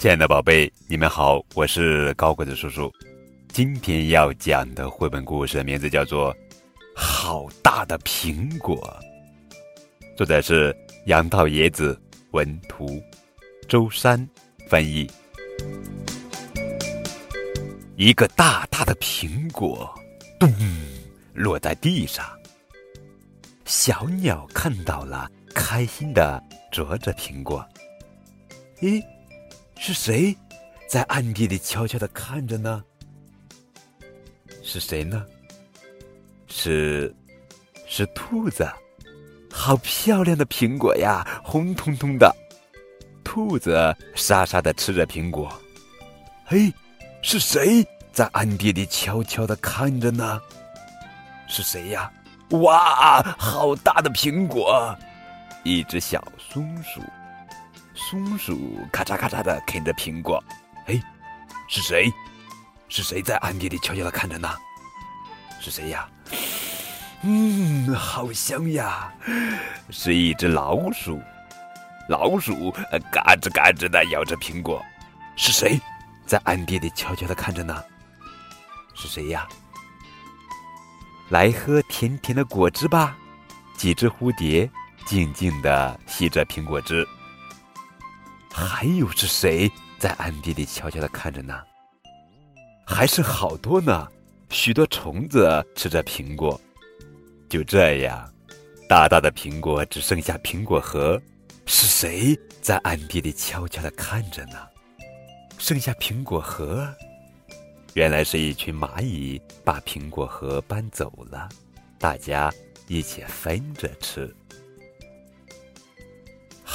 亲爱的宝贝，你们好，我是高个子叔叔。今天要讲的绘本故事名字叫做《好大的苹果》，作者是杨道野子，文图，周山翻译。一个大大的苹果，咚，落在地上。小鸟看到了，开心的啄着苹果。咦？是谁在暗地里悄悄的看着呢？是谁呢？是，是兔子。好漂亮的苹果呀，红彤彤的。兔子沙沙的吃着苹果。嘿，是谁在暗地里悄悄的看着呢？是谁呀？哇，好大的苹果！一只小松鼠。松鼠咔嚓咔嚓的啃着苹果，哎，是谁？是谁在暗地里悄悄的看着呢？是谁呀？嗯，好香呀！是一只老鼠，老鼠嘎吱嘎吱的咬着苹果。是谁在暗地里悄悄的看着呢？是谁呀？来喝甜甜的果汁吧！几只蝴蝶静静的吸着苹果汁。还有是谁在暗地里悄悄的看着呢？还是好多呢，许多虫子吃着苹果。就这样，大大的苹果只剩下苹果核，是谁在暗地里悄悄的看着呢？剩下苹果核，原来是一群蚂蚁把苹果核搬走了，大家一起分着吃。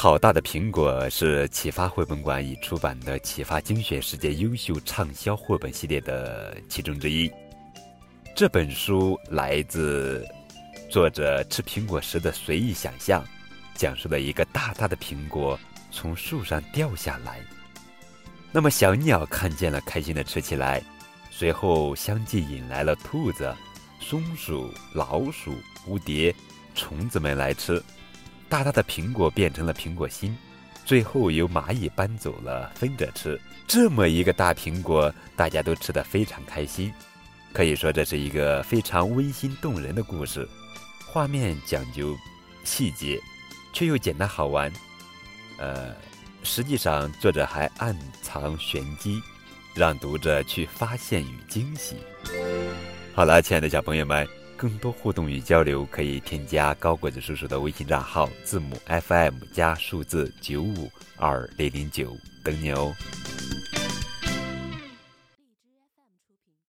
好大的苹果是启发绘本馆已出版的《启发精选世界优秀畅销绘本系列》的其中之一。这本书来自作者吃苹果时的随意想象，讲述了一个大大的苹果从树上掉下来，那么小鸟看见了，开心的吃起来，随后相继引来了兔子、松鼠、老鼠、蝴蝶、虫子们来吃。大大的苹果变成了苹果心，最后由蚂蚁搬走了，分着吃。这么一个大苹果，大家都吃得非常开心。可以说，这是一个非常温馨动人的故事，画面讲究细节，却又简单好玩。呃，实际上作者还暗藏玄机，让读者去发现与惊喜。好了，亲爱的小朋友们。更多互动与交流，可以添加高个子叔叔的微信账号，字母 FM 加数字九五二零零九，等你哦。